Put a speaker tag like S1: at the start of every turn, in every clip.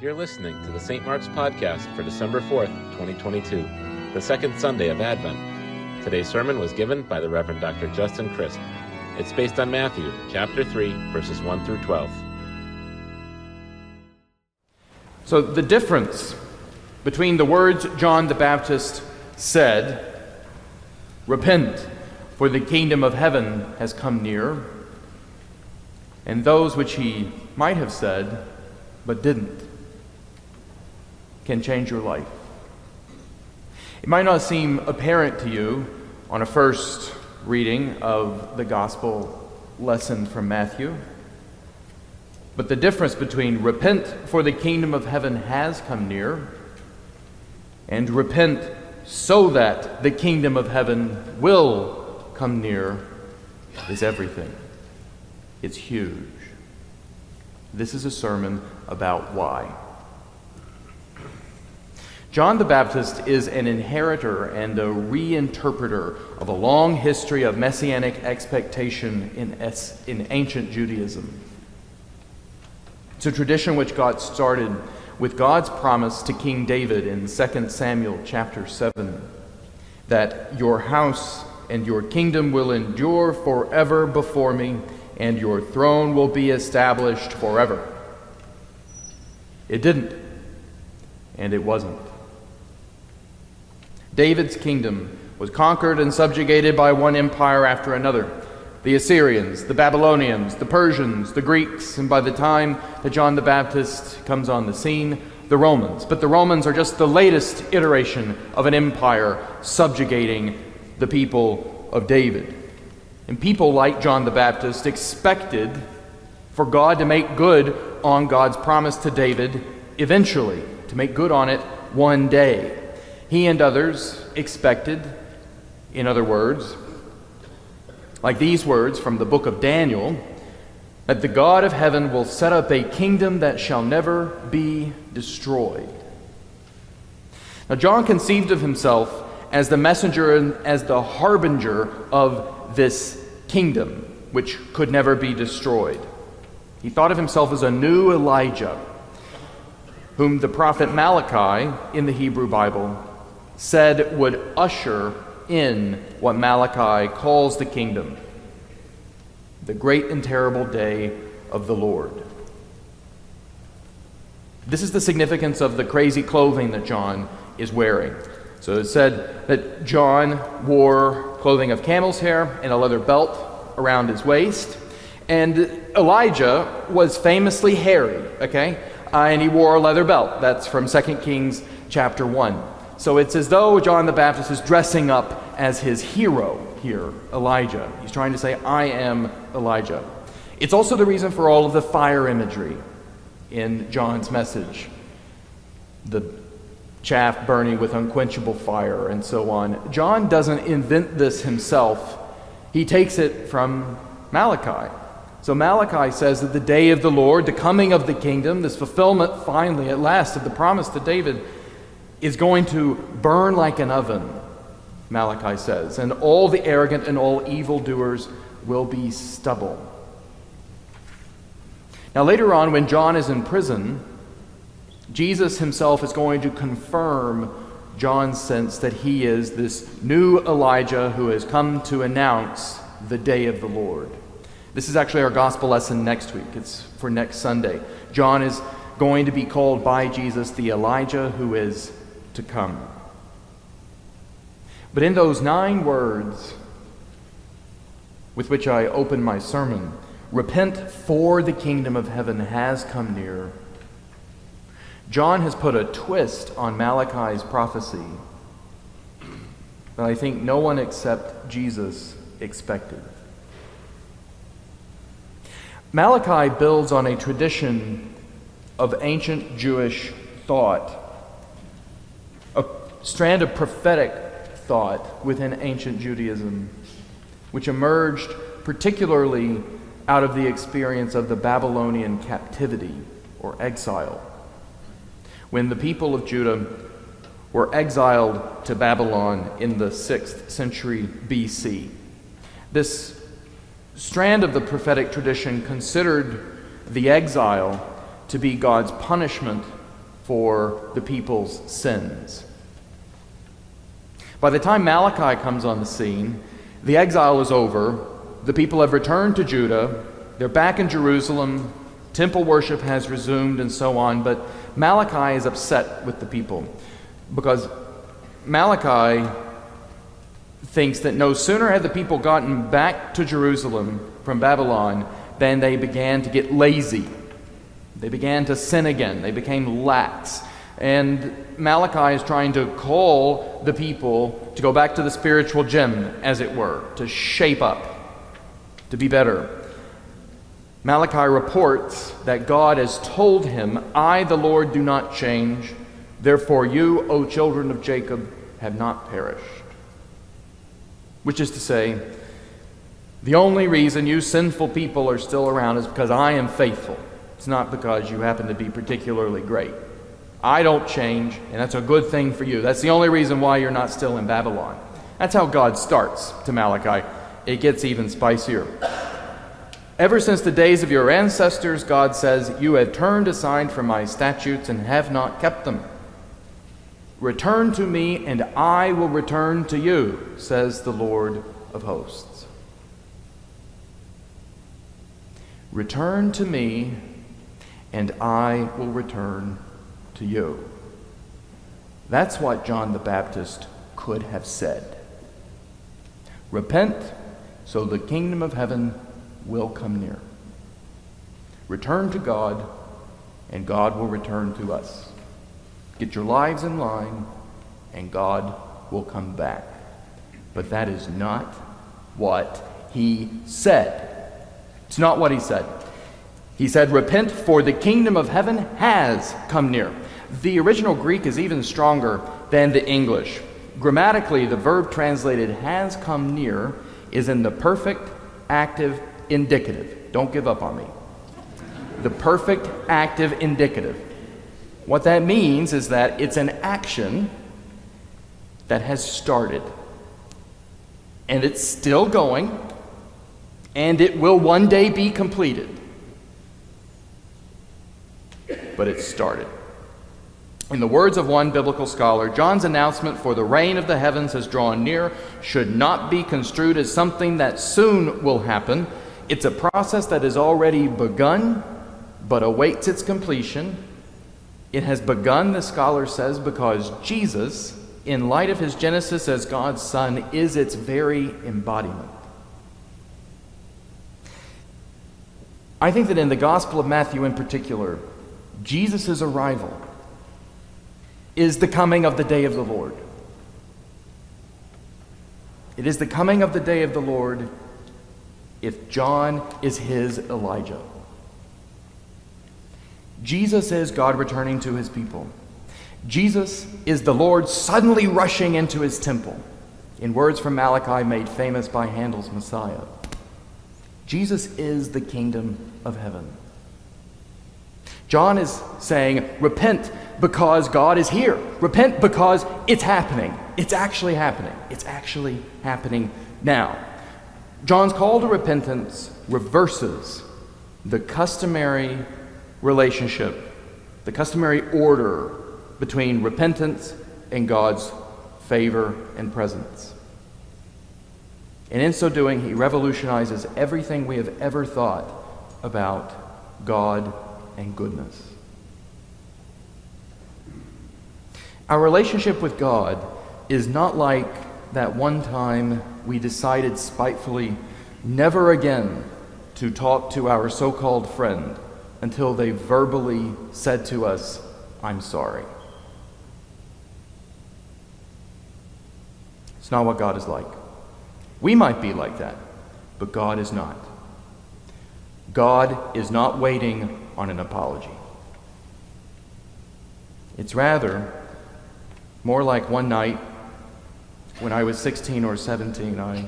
S1: You're listening to the St. Mark's Podcast for December 4th, 2022, the second Sunday of Advent. Today's sermon was given by the Reverend Dr. Justin Crisp. It's based on Matthew chapter 3, verses 1 through 12.
S2: So, the difference between the words John the Baptist said, Repent, for the kingdom of heaven has come near, and those which he might have said, but didn't, can change your life. It might not seem apparent to you on a first reading of the gospel lesson from Matthew, but the difference between repent, for the kingdom of heaven has come near, and repent so that the kingdom of heaven will come near is everything. It's huge. This is a sermon about why. John the Baptist is an inheritor and a reinterpreter of a long history of messianic expectation in, es- in ancient Judaism. It's a tradition which got started with God's promise to King David in 2 Samuel chapter 7 that your house and your kingdom will endure forever before me, and your throne will be established forever. It didn't, and it wasn't. David's kingdom was conquered and subjugated by one empire after another the Assyrians, the Babylonians, the Persians, the Greeks, and by the time that John the Baptist comes on the scene, the Romans. But the Romans are just the latest iteration of an empire subjugating the people of David. And people like John the Baptist expected for God to make good on God's promise to David eventually, to make good on it one day. He and others expected, in other words, like these words from the book of Daniel, that the God of heaven will set up a kingdom that shall never be destroyed. Now, John conceived of himself as the messenger and as the harbinger of this kingdom, which could never be destroyed. He thought of himself as a new Elijah, whom the prophet Malachi in the Hebrew Bible said would usher in what Malachi calls the kingdom the great and terrible day of the Lord. This is the significance of the crazy clothing that John is wearing. So it said that John wore clothing of camel's hair and a leather belt around his waist. And Elijah was famously hairy, okay? Uh, and he wore a leather belt. That's from 2 Kings chapter 1. So it's as though John the Baptist is dressing up as his hero here, Elijah. He's trying to say, I am Elijah. It's also the reason for all of the fire imagery in John's message the chaff burning with unquenchable fire and so on. John doesn't invent this himself, he takes it from Malachi. So Malachi says that the day of the Lord, the coming of the kingdom, this fulfillment finally at last of the promise to David, is going to burn like an oven, Malachi says, and all the arrogant and all evildoers will be stubble. Now, later on, when John is in prison, Jesus himself is going to confirm John's sense that he is this new Elijah who has come to announce the day of the Lord. This is actually our gospel lesson next week. It's for next Sunday. John is going to be called by Jesus the Elijah who is to come. But in those nine words with which I open my sermon, repent for the kingdom of heaven has come near. John has put a twist on Malachi's prophecy that I think no one except Jesus expected. Malachi builds on a tradition of ancient Jewish thought, strand of prophetic thought within ancient Judaism, which emerged particularly out of the experience of the Babylonian captivity or exile. When the people of Judah were exiled to Babylon in the 6th century BC. This strand of the prophetic tradition considered the exile to be God's punishment for the people's sins. By the time Malachi comes on the scene, the exile is over, the people have returned to Judah, they're back in Jerusalem, temple worship has resumed, and so on, but Malachi is upset with the people because Malachi thinks that no sooner had the people gotten back to Jerusalem from Babylon than they began to get lazy. They began to sin again. They became lax. And Malachi is trying to call the people to go back to the spiritual gym, as it were, to shape up, to be better. Malachi reports that God has told him, I, the Lord, do not change. Therefore, you, O children of Jacob, have not perished. Which is to say, the only reason you sinful people are still around is because I am faithful. It's not because you happen to be particularly great. I don't change, and that's a good thing for you. That's the only reason why you're not still in Babylon. That's how God starts to Malachi. It gets even spicier. Ever since the days of your ancestors, God says, you have turned aside from my statutes and have not kept them. Return to me, and I will return to you, says the Lord of hosts. Return to me, and I will return to you. That's what John the Baptist could have said. Repent, so the kingdom of heaven will come near. Return to God, and God will return to us. Get your lives in line, and God will come back. But that is not what he said. It's not what he said. He said, Repent, for the kingdom of heaven has come near. The original Greek is even stronger than the English. Grammatically, the verb translated has come near is in the perfect active indicative. Don't give up on me. The perfect active indicative. What that means is that it's an action that has started, and it's still going, and it will one day be completed. But it started. In the words of one biblical scholar, John's announcement for the reign of the heavens has drawn near should not be construed as something that soon will happen. It's a process that has already begun but awaits its completion it has begun, the scholar says, because Jesus, in light of his genesis as God's Son, is its very embodiment. I think that in the Gospel of Matthew in particular, Jesus' arrival is the coming of the day of the Lord. It is the coming of the day of the Lord if John is his Elijah. Jesus is God returning to his people. Jesus is the Lord suddenly rushing into his temple, in words from Malachi made famous by Handel's Messiah. Jesus is the kingdom of heaven. John is saying, Repent because God is here. Repent because it's happening. It's actually happening. It's actually happening now. John's call to repentance reverses the customary relationship, the customary order between repentance and God's favor and presence. And in so doing, he revolutionizes everything we have ever thought about God and goodness. Our relationship with God is not like that one time we decided spitefully never again to talk to our so called friend until they verbally said to us, I'm sorry. It's not what God is like. We might be like that, but God is not. God is not waiting on an apology. It's rather more like one night when I was 16 or 17. I,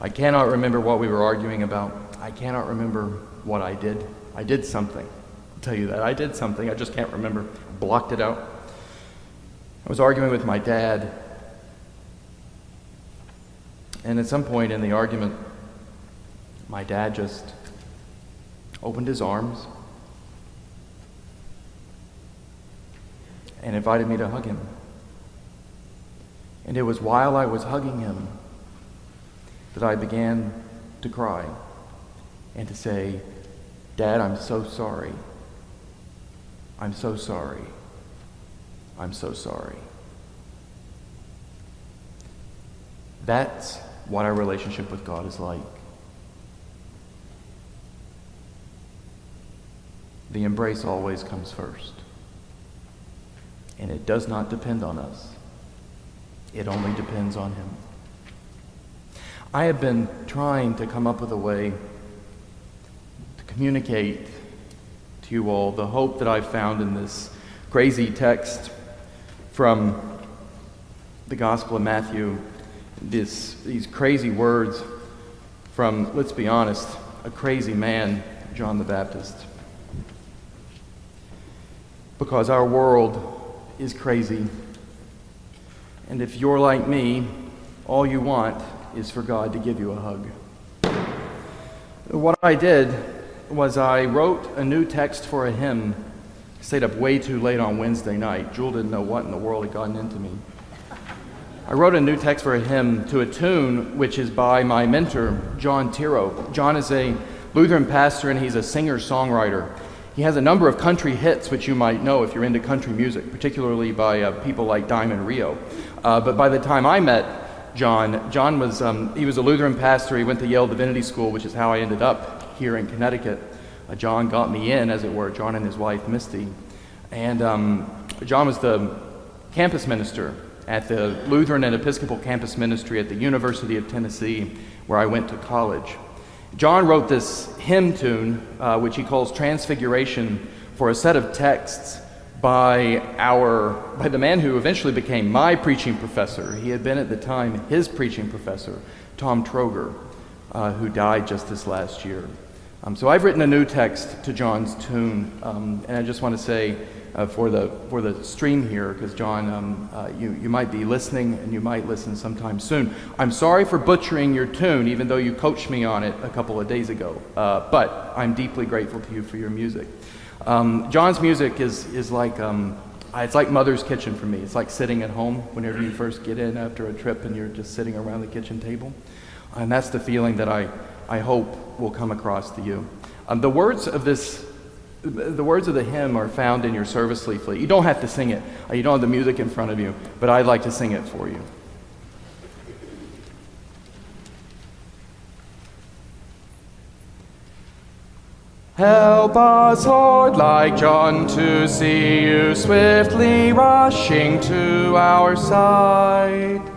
S2: I cannot remember what we were arguing about. I cannot remember what I did. I did something. I'll tell you that. I did something. I just can't remember. Blocked it out. I was arguing with my dad. And at some point in the argument, my dad just opened his arms and invited me to hug him. And it was while I was hugging him that I began to cry and to say, Dad, I'm so sorry. I'm so sorry. I'm so sorry. That's what our relationship with God is like. The embrace always comes first. And it does not depend on us, it only depends on Him. I have been trying to come up with a way to communicate to you all the hope that I've found in this crazy text from the Gospel of Matthew. This, these crazy words from, let's be honest, a crazy man, John the Baptist. Because our world is crazy. And if you're like me, all you want is for God to give you a hug. What I did was I wrote a new text for a hymn. I stayed up way too late on Wednesday night. Jewel didn't know what in the world had gotten into me. I wrote a new text for a hymn to a tune which is by my mentor, John Tirro. John is a Lutheran pastor and he's a singer songwriter. He has a number of country hits, which you might know if you're into country music, particularly by uh, people like Diamond Rio. Uh, but by the time I met John, John was um, he was a Lutheran pastor. He went to Yale Divinity School, which is how I ended up here in Connecticut. Uh, John got me in, as it were. John and his wife Misty, and um, John was the campus minister at the Lutheran and Episcopal campus ministry at the University of Tennessee, where I went to college. John wrote this hymn tune, uh, which he calls Transfiguration, for a set of texts by our by the man who eventually became my preaching professor. He had been at the time his preaching professor, Tom Troeger, uh, who died just this last year. Um, so I've written a new text to John's tune, um, and I just want to say uh, for the for the stream here because John, um, uh, you you might be listening and you might listen sometime soon. I'm sorry for butchering your tune, even though you coached me on it a couple of days ago. Uh, but I'm deeply grateful to you for your music. Um, John's music is is like. Um, it's like mother's kitchen for me. It's like sitting at home whenever you first get in after a trip and you're just sitting around the kitchen table. And that's the feeling that I, I hope will come across to you. Um, the words of this the words of the hymn are found in your service leaflet. You don't have to sing it, uh, you don't have the music in front of you, but I'd like to sing it for you. Help us, Lord, like John, to see you swiftly rushing to our side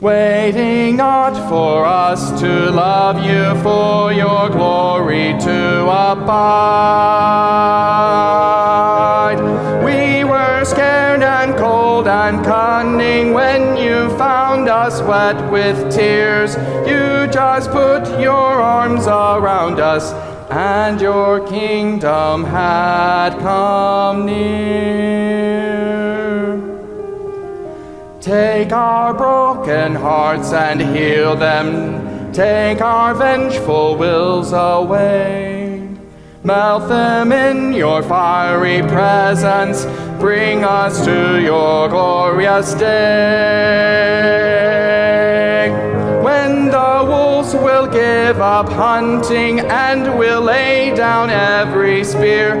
S2: waiting not for us to love you, for your glory to abide. We were scared and cold and cunning when you found us wet with tears. You just put your arms around us, and your kingdom had come near. Take our broken hearts and heal them. Take our vengeful wills away. Melt them in your fiery presence. Bring us to your glorious day. Will give up hunting and will lay down every spear,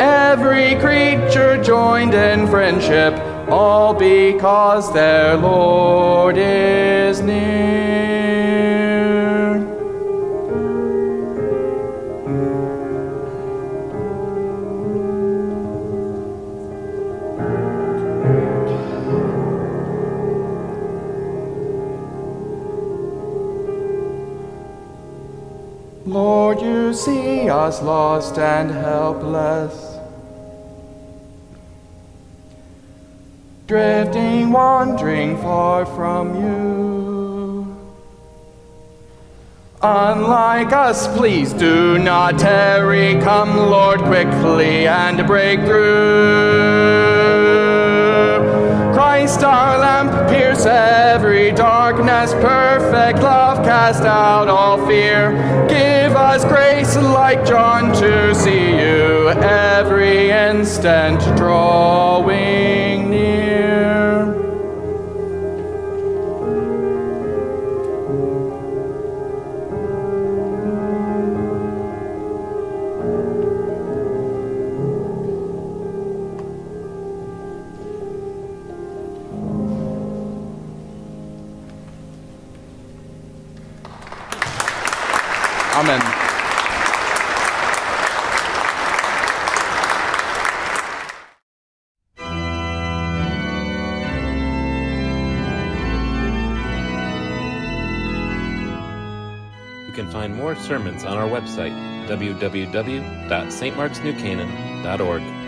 S2: every creature joined in friendship all because their Lord is near. Lord, you see us lost and helpless. drifting, wandering far from you. Unlike us, please do not tarry. Come, Lord, quickly and break through. Christ our lamp, pierce every darkness. Perfect love, cast out all fear. Give us grace like John to see you every instant drawing
S1: find more sermons on our website, www.stmarksnewcanaan.org.